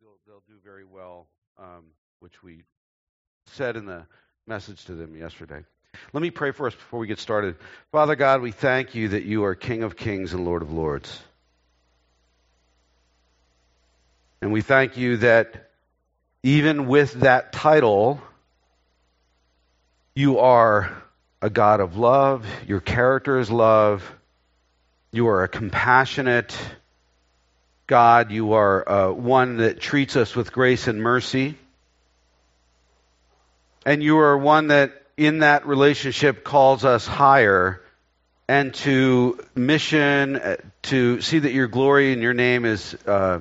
they'll, they'll do very well, um, which we said in the message to them yesterday. Let me pray for us before we get started. Father God, we thank you that you are King of kings and Lord of lords. And we thank you that even with that title, you are a God of love. Your character is love. You are a compassionate God. You are uh, one that treats us with grace and mercy. And you are one that, in that relationship, calls us higher and to mission, uh, to see that your glory and your name is uh,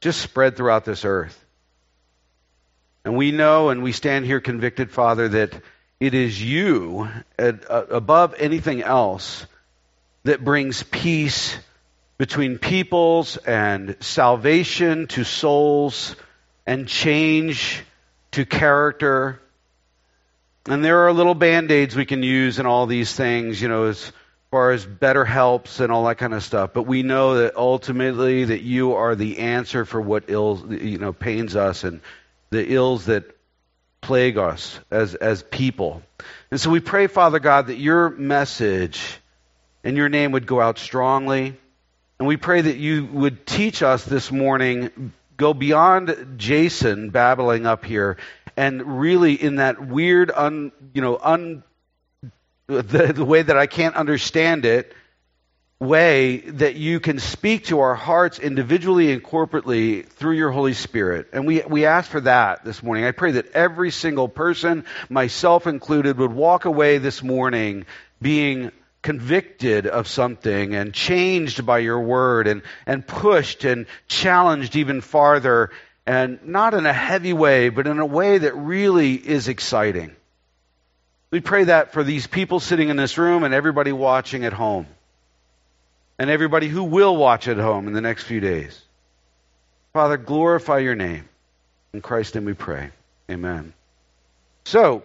just spread throughout this earth. And we know and we stand here convicted, Father, that it is you, uh, above anything else, that brings peace between peoples and salvation to souls and change to character. And there are little band aids we can use and all these things, you know, as far as better helps and all that kind of stuff. But we know that ultimately that you are the answer for what ills, you know, pains us and the ills that plague us as, as people. And so we pray, Father God, that your message and your name would go out strongly and we pray that you would teach us this morning, go beyond Jason babbling up here, and really in that weird, un, you know, un, the, the way that I can't understand it, way that you can speak to our hearts individually and corporately through your Holy Spirit. And we, we ask for that this morning. I pray that every single person, myself included, would walk away this morning being convicted of something and changed by your word and, and pushed and challenged even farther and not in a heavy way, but in a way that really is exciting. We pray that for these people sitting in this room and everybody watching at home and everybody who will watch at home in the next few days. Father, glorify your name. In Christ's name we pray. Amen. So,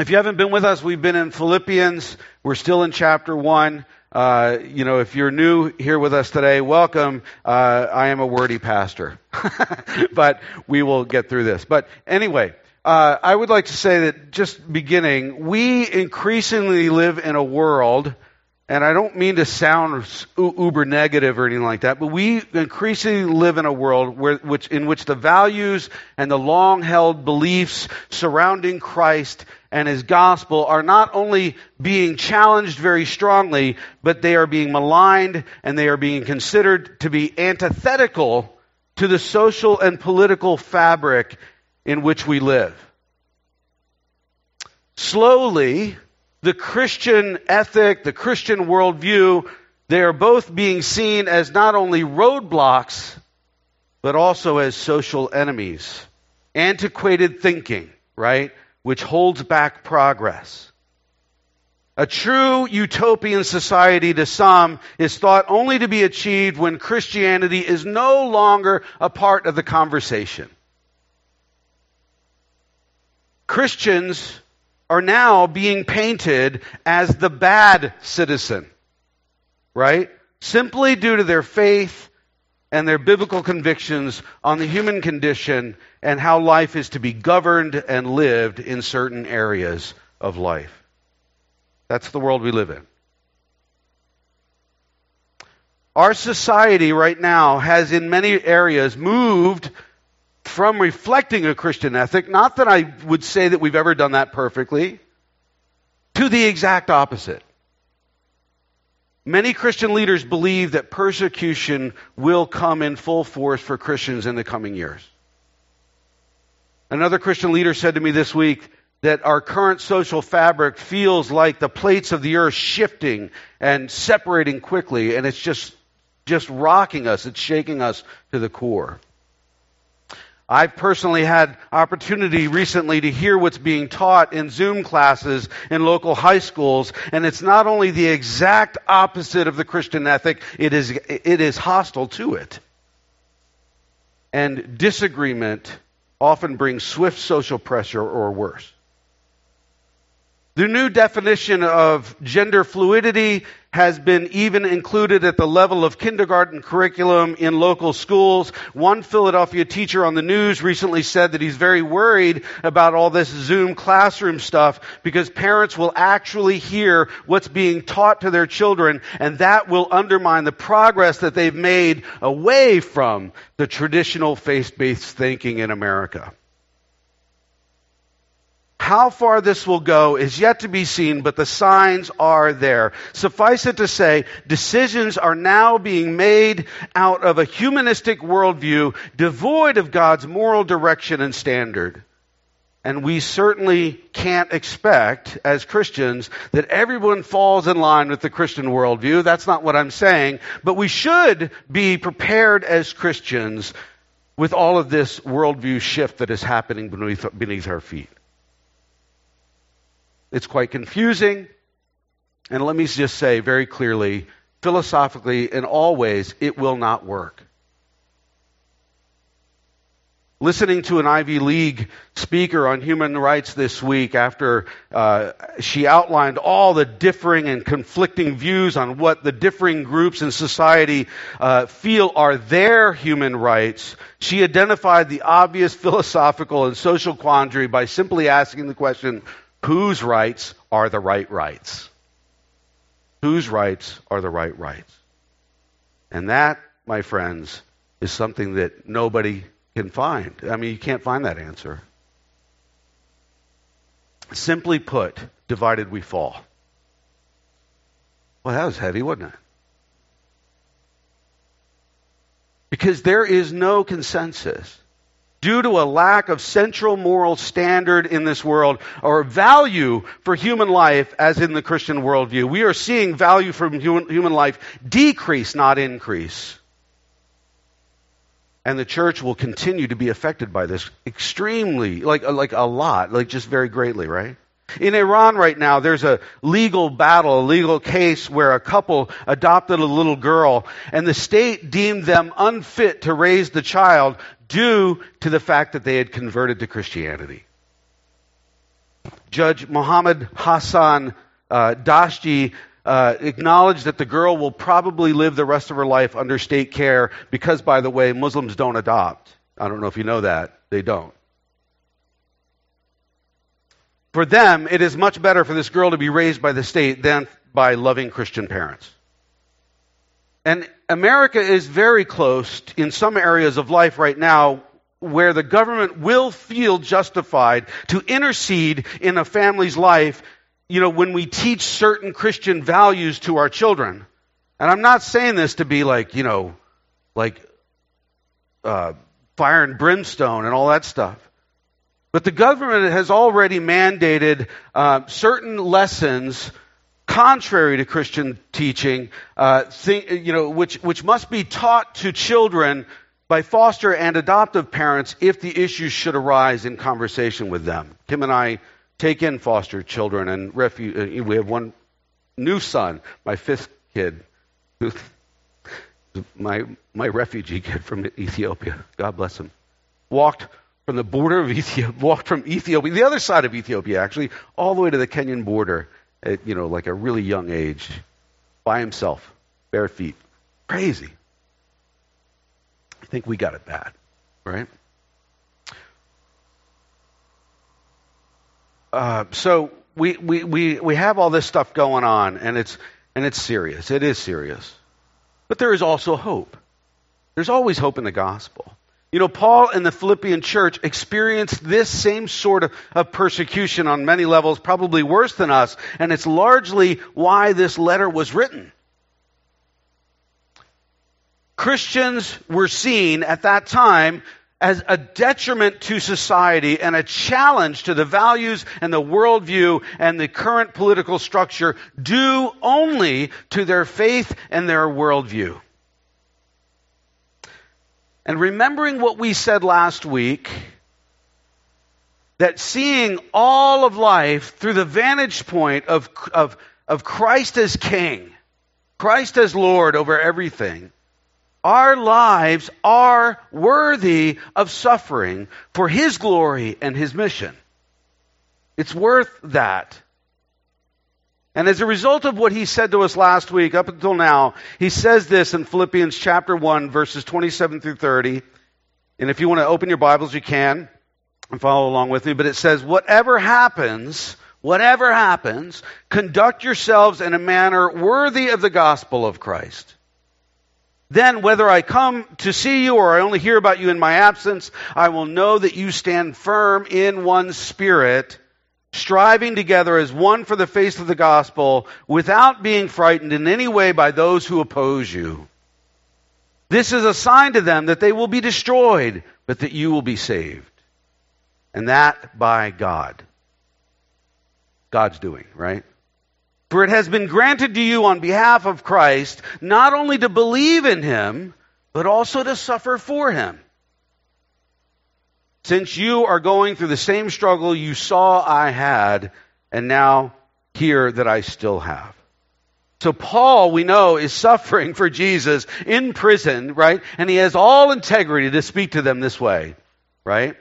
if you haven't been with us, we've been in Philippians. We're still in chapter 1. Uh, you know, if you're new here with us today, welcome. Uh, I am a wordy pastor, but we will get through this. But anyway, uh, I would like to say that just beginning, we increasingly live in a world and I don't mean to sound uber negative or anything like that, but we increasingly live in a world where, which, in which the values and the long held beliefs surrounding Christ and His gospel are not only being challenged very strongly, but they are being maligned and they are being considered to be antithetical to the social and political fabric in which we live. Slowly, the Christian ethic, the Christian worldview, they are both being seen as not only roadblocks, but also as social enemies. Antiquated thinking, right? Which holds back progress. A true utopian society to some is thought only to be achieved when Christianity is no longer a part of the conversation. Christians are now being painted as the bad citizen, right? Simply due to their faith and their biblical convictions on the human condition and how life is to be governed and lived in certain areas of life. That's the world we live in. Our society right now has, in many areas, moved from reflecting a Christian ethic, not that I would say that we've ever done that perfectly, to the exact opposite. Many Christian leaders believe that persecution will come in full force for Christians in the coming years. Another Christian leader said to me this week that our current social fabric feels like the plates of the earth shifting and separating quickly, and it's just, just rocking us. It's shaking us to the core. I've personally had opportunity recently to hear what's being taught in Zoom classes in local high schools, and it's not only the exact opposite of the Christian ethic, it is, it is hostile to it. And disagreement often brings swift social pressure or worse. The new definition of gender fluidity has been even included at the level of kindergarten curriculum in local schools. One Philadelphia teacher on the news recently said that he's very worried about all this Zoom classroom stuff because parents will actually hear what's being taught to their children and that will undermine the progress that they've made away from the traditional faith-based thinking in America. How far this will go is yet to be seen, but the signs are there. Suffice it to say, decisions are now being made out of a humanistic worldview devoid of God's moral direction and standard. And we certainly can't expect, as Christians, that everyone falls in line with the Christian worldview. That's not what I'm saying. But we should be prepared as Christians with all of this worldview shift that is happening beneath, beneath our feet. It's quite confusing. And let me just say very clearly, philosophically, in all ways, it will not work. Listening to an Ivy League speaker on human rights this week after uh, she outlined all the differing and conflicting views on what the differing groups in society uh, feel are their human rights, she identified the obvious philosophical and social quandary by simply asking the question Whose rights are the right rights? Whose rights are the right rights? And that, my friends, is something that nobody can find. I mean, you can't find that answer. Simply put, divided we fall. Well, that was heavy, wasn't it? Because there is no consensus due to a lack of central moral standard in this world or value for human life as in the Christian worldview. We are seeing value from human, life decrease, not increase. And the church will continue to be affected by this extremely, like, like a lot, like just very greatly, right? In Iran right now, there's a legal battle, a legal case where a couple adopted a little girl and the state deemed them unfit to raise the child due to the fact that they had converted to Christianity. Judge Mohammad Hassan uh, uh, acknowledged that the girl will probably live the rest of her life under state care because, by the way, Muslims don't adopt. I don't know if you know that. They don't. For them, it is much better for this girl to be raised by the state than by loving Christian parents. And America is very close in some areas of life right now where the government will feel justified to intercede in a family's life, you know, when we teach certain Christian values to our children. And I'm not saying this to be like, you know, like uh, fire and brimstone and all that stuff. But the government has already mandated uh, certain lessons contrary to Christian teaching, uh, think, you know, which, which must be taught to children by foster and adoptive parents if the issues should arise in conversation with them. Kim and I take in foster children and refu- uh, we have one new son, my fifth kid, my, my refugee kid from Ethiopia. God bless him. Walked from the border of Ethiopia, walked from Ethiopia, the other side of Ethiopia actually, all the way to the Kenyan border at, you know, like a really young age, by himself, bare feet. Crazy. I think we got it bad, right? Uh, so we, we, we, we have all this stuff going on, and it's, and it's serious. It is serious. But there is also hope. There's always hope in the gospel. You know, Paul and the Philippian church experienced this same sort of, of, persecution on many levels, probably worse than us, and it's largely why this letter was written. Christians were seen at that time as a detriment to society and a challenge to the values and the worldview and the current political structure due only to their faith and their worldview. And remembering what we said last week, that seeing all of life through the vantage point of, of, of Christ as King, Christ as Lord over everything, our lives are worthy of suffering for His glory and His mission. It's worth that. And as a result of what he said to us last week, up until now, he says this in Philippians chapter 1, verses 27 through 30. And if you want to open your Bibles, you can and follow along with me. But it says, whatever happens, whatever happens, conduct yourselves in a manner worthy of the gospel of Christ. Then, whether I come to see you or I only hear about you in my absence, I will know that you stand firm in one spirit striving together as one for the faith of the gospel without being frightened in any way by those who oppose you. This is a sign to them that they will be destroyed, but that you will be saved. And that by God. God's doing, right? For it has been granted to you on behalf of Christ not only to believe in him, but also to suffer for him since you are going through the same struggle you saw I had, and now hear that I still have. So Paul, we know, is suffering for Jesus in prison, right? And he has all integrity to speak to them this way, right?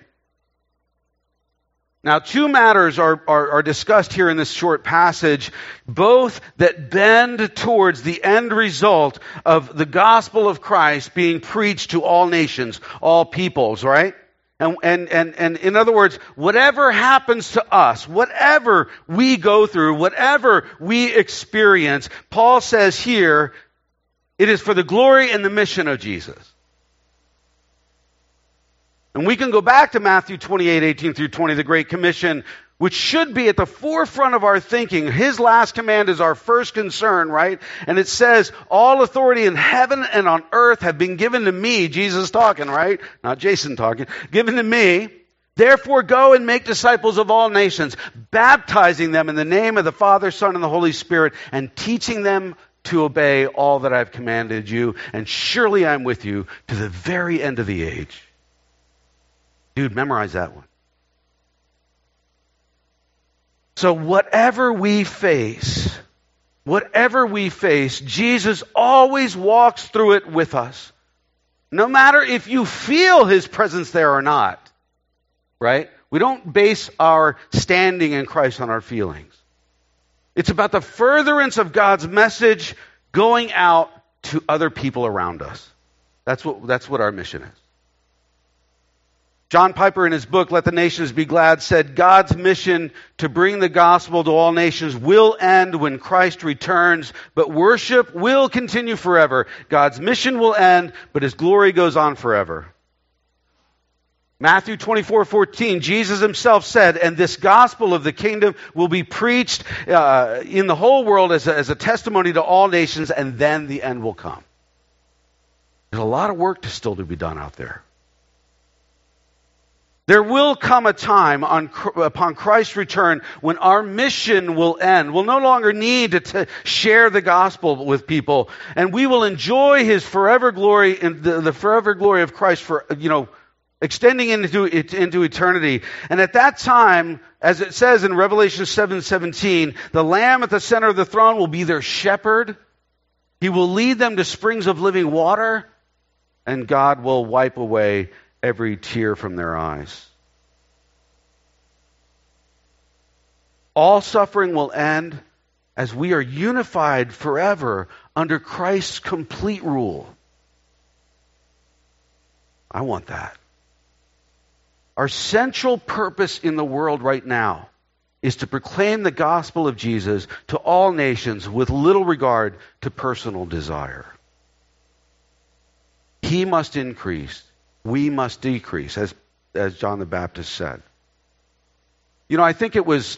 Now, two matters are, are, are, discussed here in this short passage, both that bend towards the end result of the gospel of Christ being preached to all nations, all peoples, right? And, and, and, and in other words, whatever happens to us, whatever we go through, whatever we experience, Paul says here, it is for the glory and the mission of Jesus. And we can go back to Matthew 28, 18 through 20, the Great Commission, which should be at the forefront of our thinking. His last command is our first concern, right? And it says, all authority in heaven and on earth have been given to me. Jesus talking, right? Not Jason talking. Given to me. Therefore go and make disciples of all nations, baptizing them in the name of the Father, Son, and the Holy Spirit, and teaching them to obey all that I've commanded you. And surely I'm with you to the very end of the age. Dude, memorize that one. So, whatever we face, whatever we face, Jesus always walks through it with us. No matter if you feel his presence there or not, right? We don't base our standing in Christ on our feelings. It's about the furtherance of God's message going out to other people around us. That's what, that's what our mission is. John Piper, in his book, Let the Nations Be Glad, said God's mission to bring the gospel to all nations will end when Christ returns, but worship will continue forever. God's mission will end, but his glory goes on forever. Matthew 24, 14, Jesus himself said, and this gospel of the kingdom will be preached uh, in the whole world as a, as a testimony to all nations, and then the end will come. There's a lot of work to still to be done out there. There will come a time on, upon Christ's return when our mission will end. We'll no longer need to share the gospel with people, and we will enjoy His forever glory and the, the forever glory of Christ for you know extending into into eternity. And at that time, as it says in Revelation seven seventeen, the Lamb at the center of the throne will be their shepherd. He will lead them to springs of living water, and God will wipe away every tear from their eyes. All suffering will end as we are unified forever under Christ's complete rule. I want that. Our central purpose in the world right now is to proclaim the gospel of Jesus to all nations with little regard to personal desire. He must increase we must decrease, as, as John the Baptist said. You know, I think it was,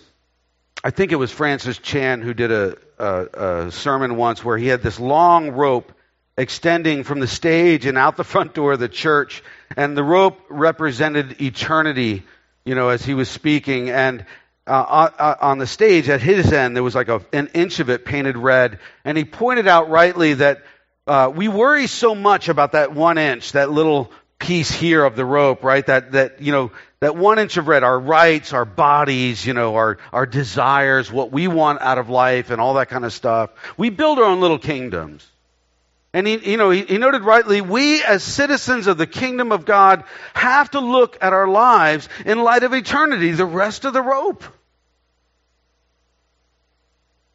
I think it was Francis Chan who did a, a, a sermon once where he had this long rope extending from the stage and out the front door of the church, and the rope represented eternity. You know, as he was speaking, and uh, on the stage at his end, there was like a, an inch of it painted red, and he pointed out rightly that uh, we worry so much about that one inch, that little piece here of the rope, right? That, that, you know, that one inch of red, our rights, our bodies, you know, our, our desires, what we want out of life and all that kind of stuff. We build our own little kingdoms. And he, you know, he, he noted rightly, we as citizens of the kingdom of God have to look at our lives in light of eternity, the rest of the rope.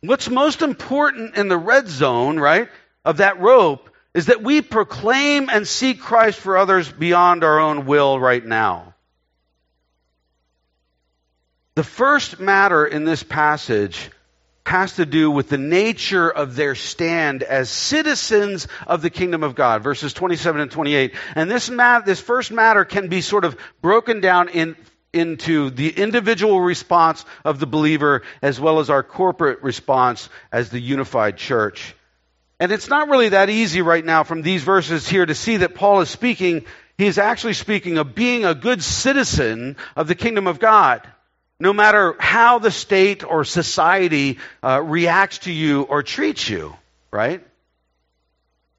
What's most important in the red zone, right, of that rope is that we proclaim and seek Christ for others beyond our own will right now. The first matter in this passage has to do with the nature of their stand as citizens of the kingdom of God, verses 27 and 28. And this, mat- this first matter can be sort of broken down in, into the individual response of the believer as well as our corporate response as the unified church. And it's not really that easy right now from these verses here to see that Paul is speaking, he is actually speaking of being a good citizen of the kingdom of God. No matter how the state or society uh, reacts to you or treats you, right?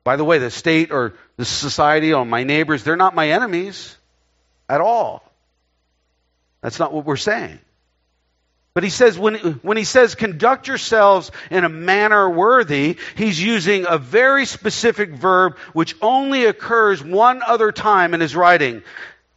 By the way, the state or the society or my neighbors, they're not my enemies at all. That's not what we're saying. But he says, when, when he says conduct yourselves in a manner worthy, he's using a very specific verb which only occurs one other time in his writing.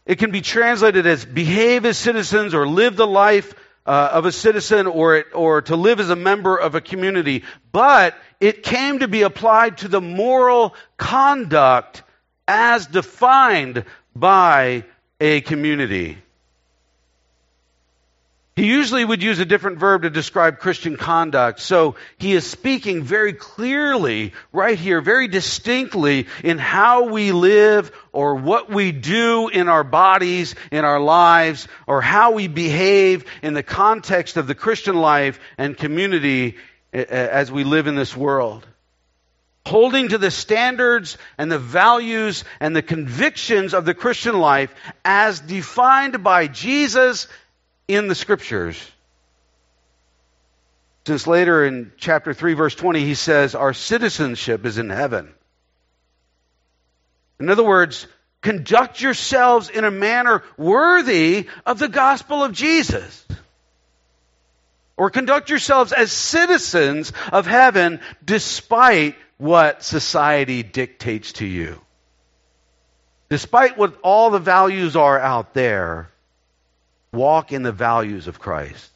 It can be translated as behave as citizens or live the life uh, of a citizen or, it, or to live as a member of a community. But it came to be applied to the moral conduct as defined by a community. He usually would use a different verb to describe Christian conduct. So he is speaking very clearly right here, very distinctly in how we live or what we do in our bodies, in our lives, or how we behave in the context of the Christian life and community as we live in this world. Holding to the standards and the values and the convictions of the Christian life as defined by Jesus in the scriptures. Since later in chapter 3, verse 20, he says, Our citizenship is in heaven. In other words, conduct yourselves in a manner worthy of the gospel of Jesus. Or conduct yourselves as citizens of heaven despite what society dictates to you. Despite what all the values are out there, walk in the values of Christ.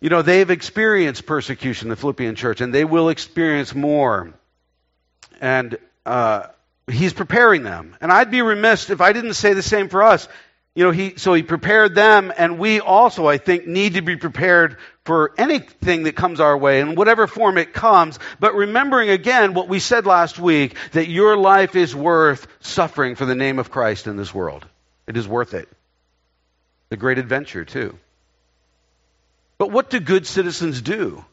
You know, they've experienced persecution, the Philippian church, and they will experience more. And uh, he's preparing them. And I'd be remiss if I didn't say the same for us. You know, he, so he prepared them, and we also, I think, need to be prepared for anything that comes our way in whatever form it comes. But remembering again what we said last week, that your life is worth suffering for the name of Christ in this world. It is worth it. The great adventure, too. But what do good citizens do?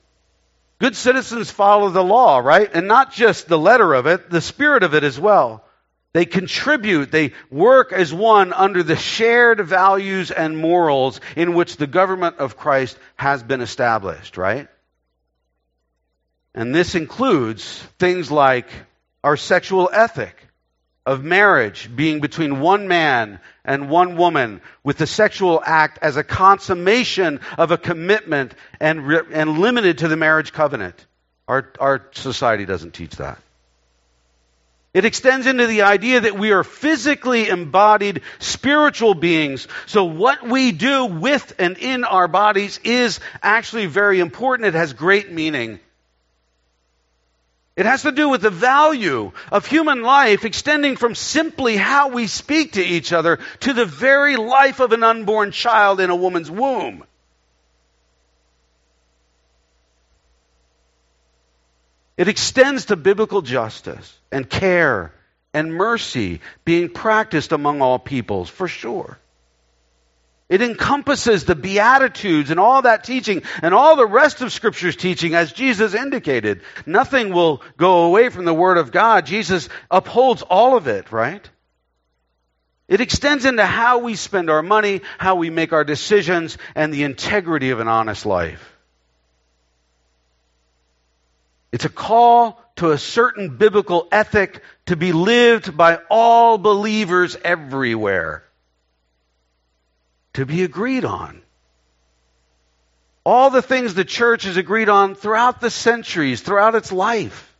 Good citizens follow the law, right? And not just the letter of it, the spirit of it as well. They contribute, they work as one under the shared values and morals in which the government of Christ has been established, right? And this includes things like our sexual ethic, of marriage being between one man and one woman with the sexual act as a consummation of a commitment and, and limited to the marriage covenant. Our, our society doesn't teach that. It extends into the idea that we are physically embodied spiritual beings. So what we do with and in our bodies is actually very important. It has great meaning. It has to do with the value of human life extending from simply how we speak to each other to the very life of an unborn child in a woman's womb. It extends to biblical justice and care and mercy being practiced among all peoples, for sure. It encompasses the Beatitudes and all that teaching and all the rest of Scripture's teaching as Jesus indicated. Nothing will go away from the Word of God. Jesus upholds all of it, right? It extends into how we spend our money, how we make our decisions, and the integrity of an honest life. It's a call to a certain biblical ethic to be lived by all believers everywhere to be agreed on. All the things the church has agreed on throughout the centuries, throughout its life.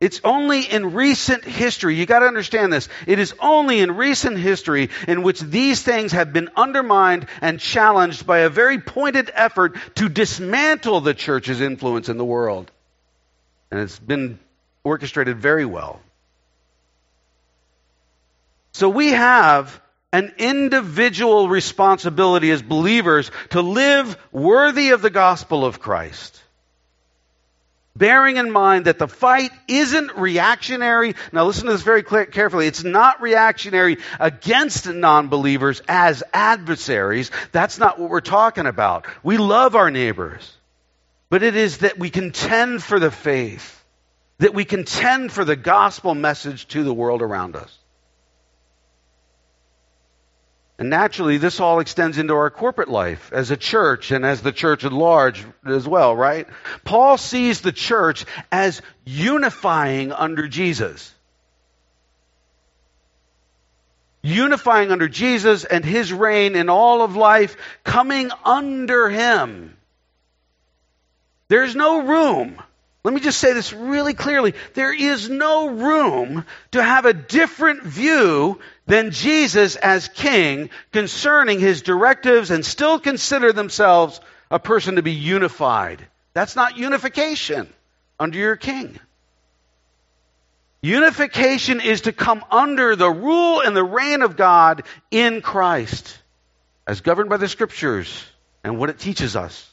It's only in recent history, you got to understand this. It is only in recent history in which these things have been undermined and challenged by a very pointed effort to dismantle the church's influence in the world. And it's been orchestrated very well. So we have an individual responsibility as believers to live worthy of the gospel of Christ bearing in mind that the fight isn't reactionary. Now listen to this very carefully. It's not reactionary against non-believers as adversaries. That's not what we're talking about. We love our neighbors. But it is that we contend for the faith, that we contend for the gospel message to the world around us. And naturally, this all extends into our corporate life as a church and as the church at large as well, right? Paul sees the church as unifying under Jesus. Unifying under Jesus and his reign in all of life, coming under him. There's no room. Let me just say this really clearly. There is no room to have a different view than Jesus as king concerning his directives and still consider themselves a person to be unified. That's not unification under your king. Unification is to come under the rule and the reign of God in Christ, as governed by the scriptures and what it teaches us.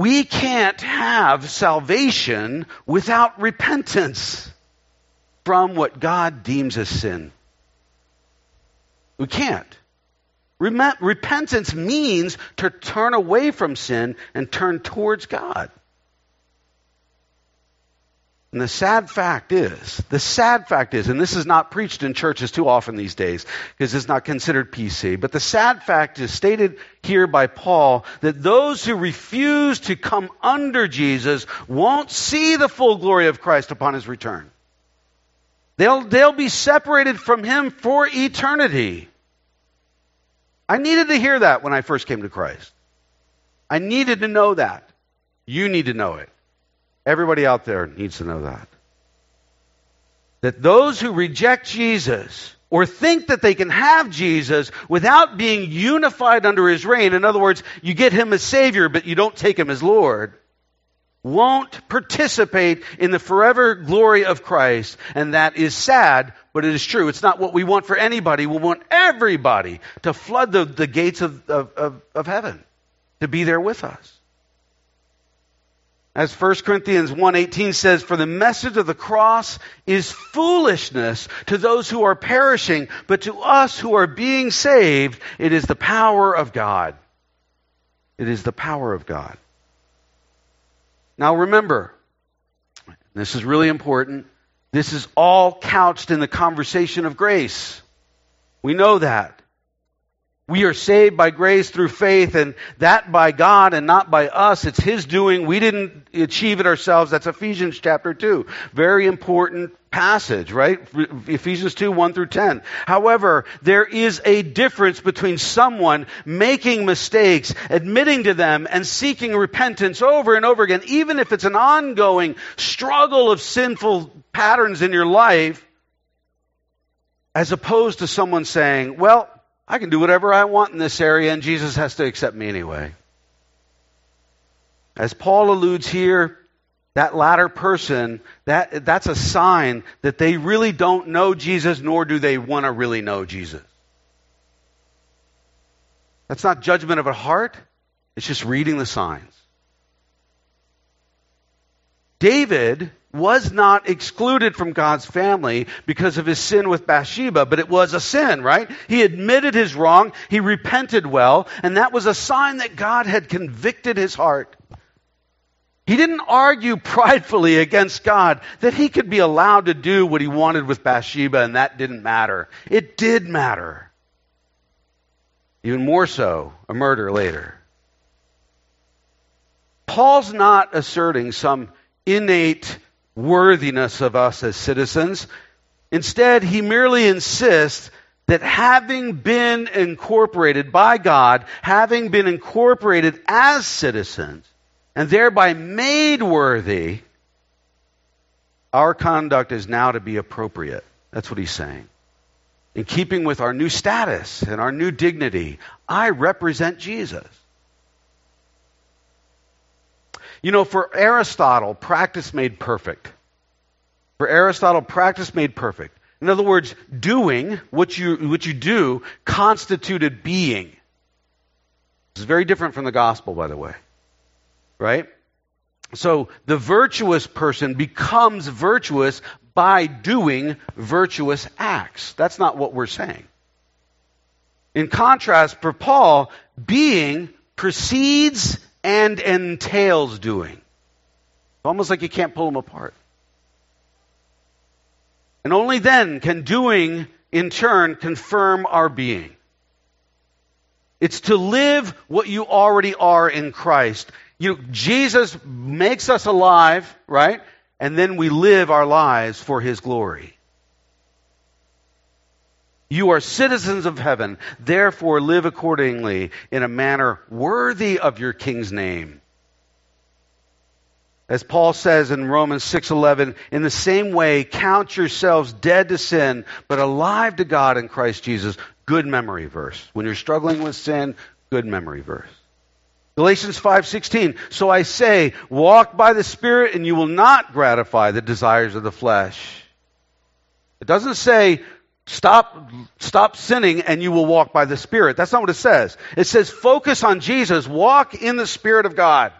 We can't have salvation without repentance from what God deems as sin. We can't. Repentance means to turn away from sin and turn towards God. And the sad fact is, the sad fact is, and this is not preached in churches too often these days because it's not considered PC, but the sad fact is stated here by Paul that those who refuse to come under Jesus won't see the full glory of Christ upon his return. They'll, they'll be separated from Him for eternity. I needed to hear that when I first came to Christ. I needed to know that. You need to know it. Everybody out there needs to know that. That those who reject Jesus or think that they can have Jesus without being unified under his reign, in other words, you get him as Savior, but you don't take him as Lord, won't participate in the forever glory of Christ. And that is sad, but it is true. It's not what we want for anybody. We want everybody to flood the, the gates of, of, of, of heaven, to be there with us. As 1 Corinthians 1:18 says, "For the message of the cross is foolishness to those who are perishing, but to us who are being saved, it is the power of God." It is the power of God. Now remember, this is really important. This is all couched in the conversation of grace. We know that. We are saved by grace through faith, and that by God and not by us. It's His doing. We didn't achieve it ourselves. That's Ephesians chapter 2. Very important passage, right? Ephesians 2, 1 through 10. However, there is a difference between someone making mistakes, admitting to them, and seeking repentance over and over again, even if it's an ongoing struggle of sinful patterns in your life, as opposed to someone saying, well, I can do whatever I want in this area, and Jesus has to accept me anyway. As Paul alludes here, that latter person, that, that's a sign that they really don't know Jesus, nor do they want to really know Jesus. That's not judgment of a heart, it's just reading the signs. David was not excluded from God's family because of his sin with Bathsheba, but it was a sin, right? He admitted his wrong, he repented well, and that was a sign that God had convicted his heart. He didn't argue pridefully against God that he could be allowed to do what he wanted with Bathsheba and that didn't matter. It did matter. Even more so, a murder later. Paul's not asserting some innate worthiness of us as citizens. Instead, he merely insists that having been incorporated by God, having been incorporated as citizens, and thereby made worthy, Our conduct is now to be appropriate. That's what he's saying. In keeping with our new status and our new dignity, I represent Jesus. You know, for Aristotle, practice made perfect. For Aristotle, practice made perfect. In other words, doing what you, what you do constituted being. This is very different from the gospel, by the way. Right? So the virtuous person becomes virtuous by doing virtuous acts. That's not what we're saying. In contrast, for Paul, being precedes and entails doing. Almost like you can't pull them apart. And only then can doing, in turn, confirm our being. It's to live what you already are in Christ. You know, Jesus makes us alive, right? And then we live our lives for His glory. You are citizens of heaven, therefore live accordingly in a manner worthy of your king's name as Paul says in Romans 6:11, in the same way count yourselves dead to sin but alive to God in Christ Jesus. Good memory verse. When you're struggling with sin, good memory verse. Galatians 5:16 So I say walk by the spirit and you will not gratify the desires of the flesh. It doesn't say stop stop sinning and you will walk by the spirit. That's not what it says. It says focus on Jesus, walk in the spirit of God.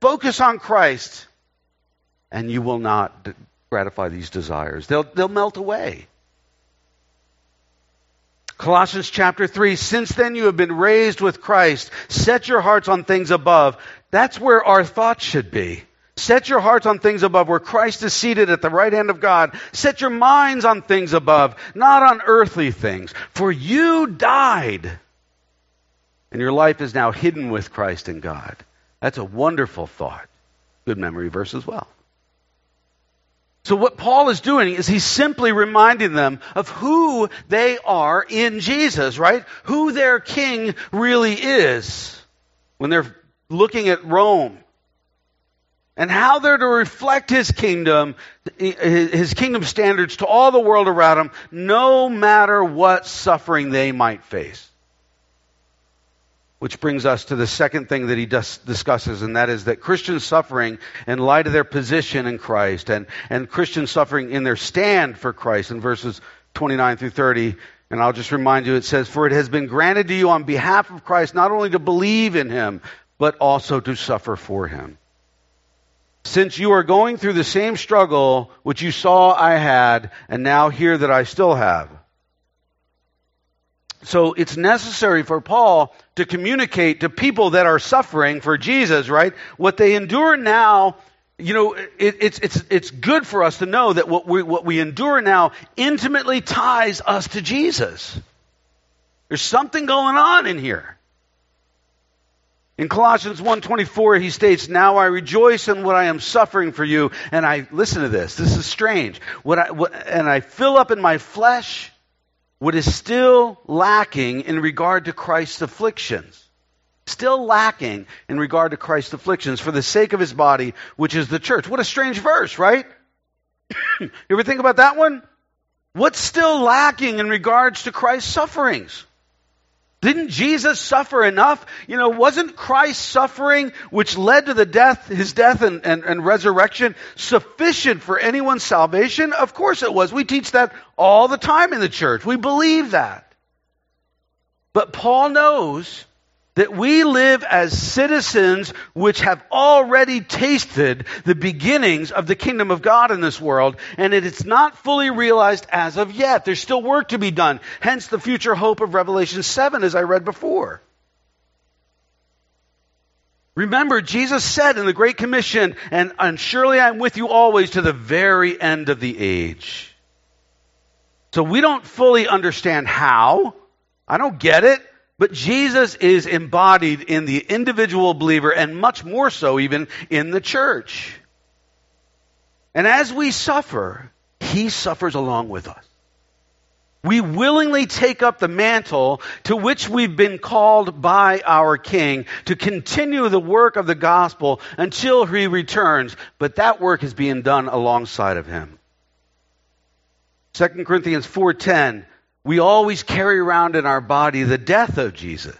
Focus on Christ, and you will not gratify these desires. They'll, they'll melt away. Colossians chapter 3 Since then you have been raised with Christ. Set your hearts on things above. That's where our thoughts should be. Set your hearts on things above where Christ is seated at the right hand of God. Set your minds on things above, not on earthly things. For you died, and your life is now hidden with Christ in God. That's a wonderful thought. Good memory verse as well. So, what Paul is doing is he's simply reminding them of who they are in Jesus, right? Who their king really is when they're looking at Rome. And how they're to reflect his kingdom, his kingdom standards to all the world around them, no matter what suffering they might face. Which brings us to the second thing that he dis- discusses, and that is that Christian suffering in light of their position in Christ and, and Christian suffering in their stand for Christ in verses 29 through 30. And I'll just remind you, it says, For it has been granted to you on behalf of Christ not only to believe in him, but also to suffer for him. Since you are going through the same struggle which you saw I had, and now hear that I still have. So it's necessary for Paul to communicate to people that are suffering for Jesus, right? What they endure now, you know, it, it's, it's, it's good for us to know that what we, what we endure now intimately ties us to Jesus. There's something going on in here. In Colossians 1:24 he states, "Now I rejoice in what I am suffering for you, and I listen to this. This is strange. What I what, and I fill up in my flesh what is still lacking in regard to Christ's afflictions. Still lacking in regard to Christ's afflictions for the sake of his body, which is the church. What a strange verse, right? you ever think about that one? What's still lacking in regards to Christ's sufferings? Didn't Jesus suffer enough? You know, wasn't Christ's suffering, which led to the death, his death and, and, and, resurrection, sufficient for anyone's salvation? Of course it was. We teach that all the time in the church. We believe that. But Paul knows that we live as citizens which have already tasted the beginnings of the kingdom of God in this world, and it is not fully realized as of yet. There's still work to be done. Hence the future hope of Revelation 7, as I read before. Remember, Jesus said in the Great Commission, and, and surely I'm with you always to the very end of the age. So we don't fully understand how. I don't get it. But Jesus is embodied in the individual believer and much more so even in the church. And as we suffer, he suffers along with us. We willingly take up the mantle to which we've been called by our King to continue the work of the gospel until he returns, but that work is being done alongside of him. 2 Corinthians 4:10 We always carry around in our body the death of Jesus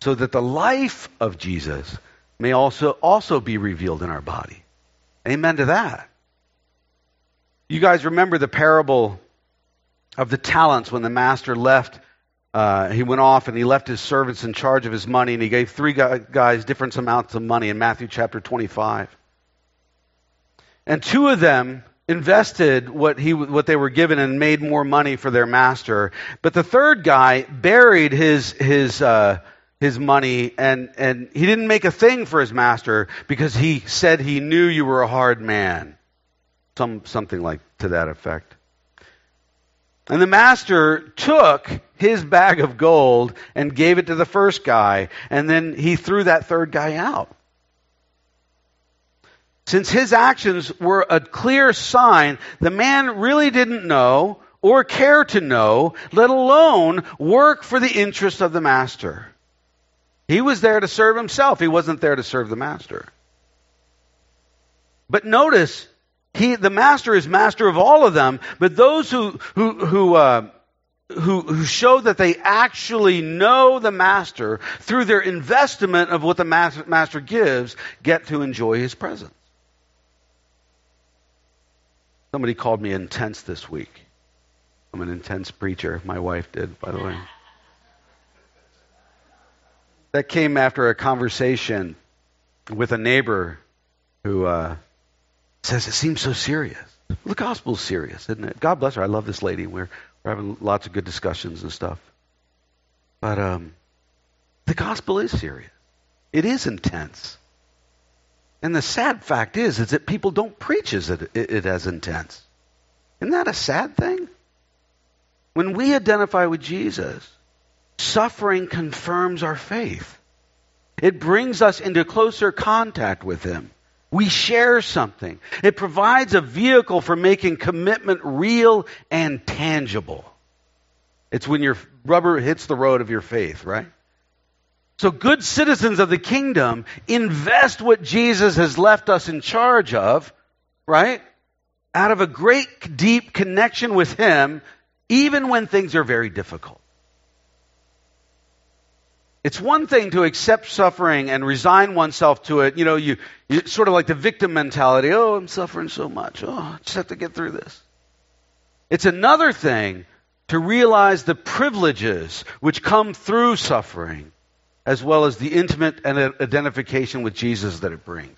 so that the life of Jesus may also also be revealed in our body. Amen to that. You guys remember the parable of the talents when the master left. Uh, he went off and he left his servants in charge of his money, and he gave three guys different amounts of money in Matthew chapter 25. And two of them invested what, he, what they were given and made more money for their master. But the third guy buried his, his, uh, his money and, and he didn't make a thing for his master because he said he knew you were a hard man. Some, something like to that effect. And the master took his bag of gold and gave it to the first guy, and then he threw that third guy out. Since his actions were a clear sign, the man really didn't know or care to know, let alone work for the interest of the master. He was there to serve himself. He wasn't there to serve the master. But notice, he, the master is master of all of them, but those who, who, who, uh, who, who show that they actually know the master through their investment of what the master, gives get to enjoy his presence. Somebody called me intense this week. I'm an intense preacher. My wife did, by the way. That came after a conversation with a neighbor who uh, says it seems so serious. The gospel's serious, isn't it? God bless her. I love this lady. We're, we're having lots of good discussions and stuff. But um, the gospel is serious. It is intense. And the sad fact is, is that people don't preach it, it, it as intense. Isn't that a sad thing? When we identify with Jesus, suffering confirms our faith. It brings us into closer contact with Him. We share something. It provides a vehicle for making commitment real and tangible. It's when your rubber hits the road of your faith, right? So, good citizens of the kingdom invest what Jesus has left us in charge of, right? Out of a great, deep connection with Him, even when things are very difficult. It's one thing to accept suffering and resign oneself to it. You know, you, you sort of like the victim mentality. Oh, I'm suffering so much. Oh, I just have to get through this. It's another thing to realize the privileges which come through suffering, as well as the intimate and identification with Jesus that it brings.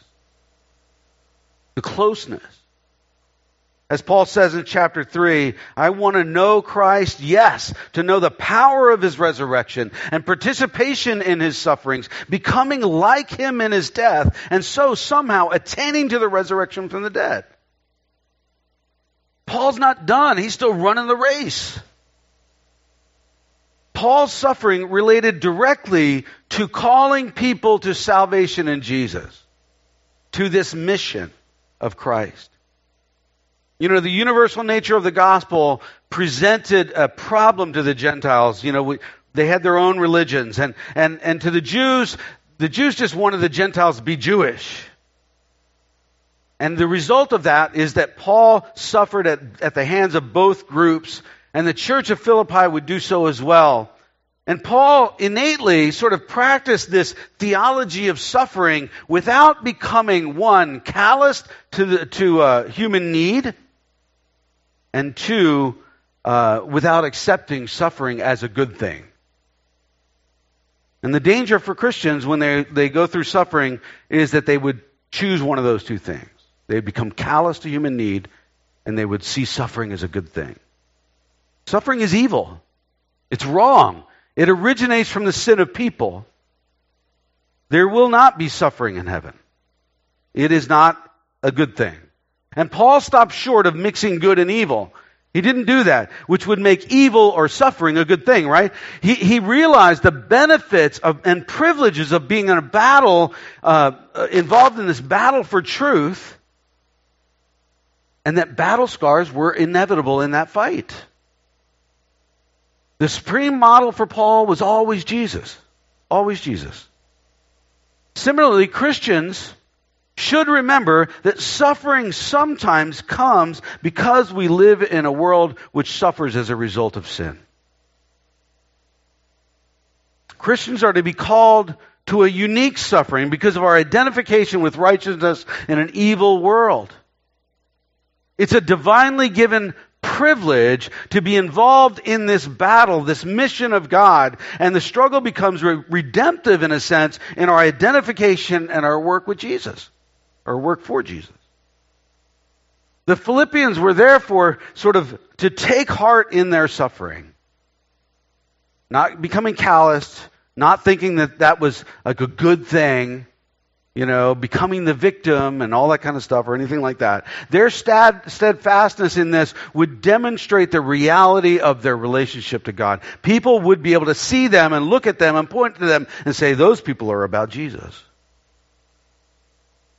The closeness. As Paul says in chapter 3, I want to know Christ, yes, to know the power of his resurrection and participation in his sufferings, becoming like him in his death, and so somehow attaining to the resurrection from the dead. Paul's not done. He's still running the race. Paul's suffering related directly to calling people to salvation in Jesus, to this mission of Christ. You know, the universal nature of the gospel presented a problem to the Gentiles. You know, we, they had their own religions. And, and, and to the Jews, the Jews just wanted the Gentiles to be Jewish. And the result of that is that Paul suffered at, at the hands of both groups, and the church of Philippi would do so as well. And Paul innately sort of practiced this theology of suffering without becoming one, calloused to, the, to uh, human need, and two, uh, without accepting suffering as a good thing. And the danger for Christians when they, they go through suffering is that they would choose one of those two things. They become callous to human need and they would see suffering as a good thing. Suffering is evil. It's wrong. It originates from the sin of people. There will not be suffering in heaven. It is not a good thing. And Paul stopped short of mixing good and evil. He didn't do that, which would make evil or suffering a good thing, right? He, he realized the benefits of, and privileges of being in a battle, uh, involved in this battle for truth, and that battle scars were inevitable in that fight. The supreme model for Paul was always Jesus. Always Jesus. Similarly, Christians should remember that suffering sometimes comes because we live in a world which suffers as a result of sin. Christians are to be called to a unique suffering because of our identification with righteousness in an evil world. It's a divinely given privilege to be involved in this battle, this mission of God, and the struggle becomes re- redemptive in a sense in our identification and our work with Jesus, our work for Jesus. The Philippians were therefore sort of to take heart in their suffering, not becoming calloused, not thinking that that was like a good thing, you know, becoming the victim and all that kind of stuff or anything like that. Their steadfastness in this would demonstrate the reality of their relationship to God. People would be able to see them and look at them and point to them and say, those people are about Jesus.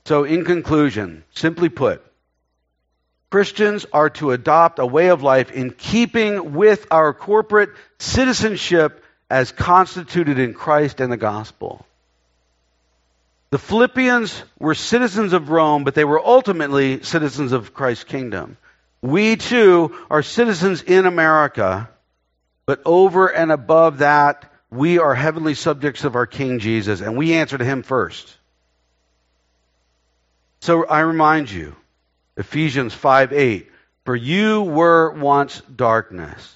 So, in conclusion, simply put, Christians are to adopt a way of life in keeping with our corporate citizenship as constituted in Christ and the gospel. The Philippians were citizens of Rome, but they were ultimately citizens of Christ's kingdom. We too are citizens in America, but over and above that, we are heavenly subjects of our King Jesus, and we answer to him first. So I remind you, Ephesians 5 8, for you were once darkness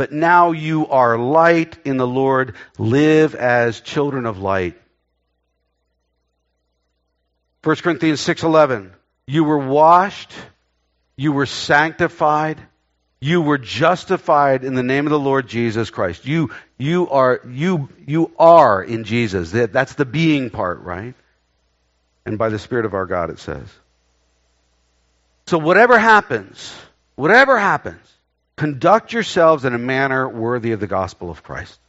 but now you are light in the Lord. Live as children of light. 1 Corinthians 6:11 You were washed, you were sanctified, you were justified in the name of the Lord Jesus Christ. You you are you you are in Jesus. That, that's the being part, right? And by the spirit of our God it says. So whatever happens, whatever happens, Conduct yourselves in a manner worthy of the gospel of Christ.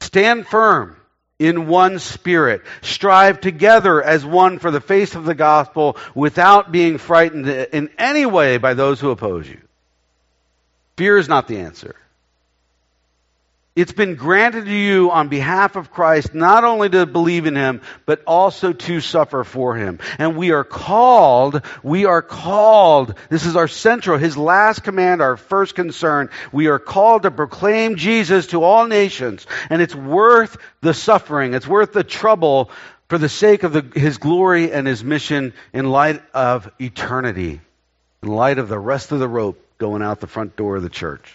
Stand firm in one spirit. Strive together as one for the face of the gospel without being frightened in any way by those who oppose you. Fear is not the answer. It's been granted to you on behalf of Christ not only to believe in Him, but also to suffer for Him. And we are called, we are called, this is our central, His last command, our first concern. We are called to proclaim Jesus to all nations. And it's worth the suffering, it's worth the trouble for the sake of the, His glory and His mission in light of eternity, in light of the rest of the rope going out the front door of the church.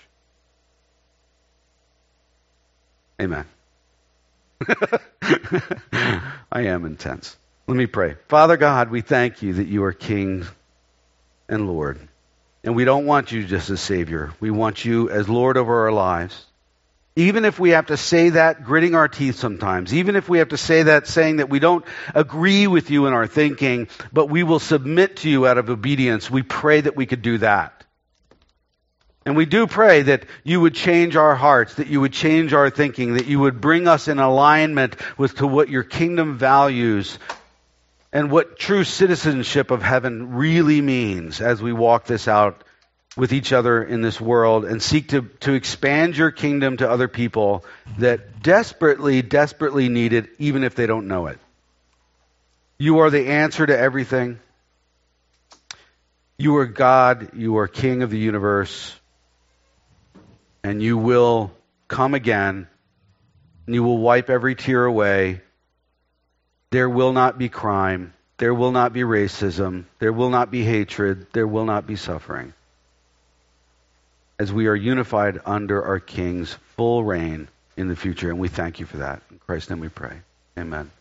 Amen. I am intense. Let me pray. Father God, we thank you that you are King and Lord. And we don't want you just as Savior. We want you as Lord over our lives. Even if we have to say that gritting our teeth sometimes, even if we have to say that saying that we don't agree with you in our thinking, but we will submit to you out of obedience, we pray that we could do that. And we do pray that you would change our hearts, that you would change our thinking, that you would bring us in alignment with to what your kingdom values and what true citizenship of heaven really means as we walk this out with each other in this world and seek to, to expand your kingdom to other people that desperately, desperately need it, even if they don't know it. You are the answer to everything. You are God. You are King of the universe and you will come again, and you will wipe every tear away. There will not be crime. There will not be racism. There will not be hatred. There will not be suffering. As we are unified under our King's full reign in the future, and we thank you for that. In Christ's name we pray. Amen.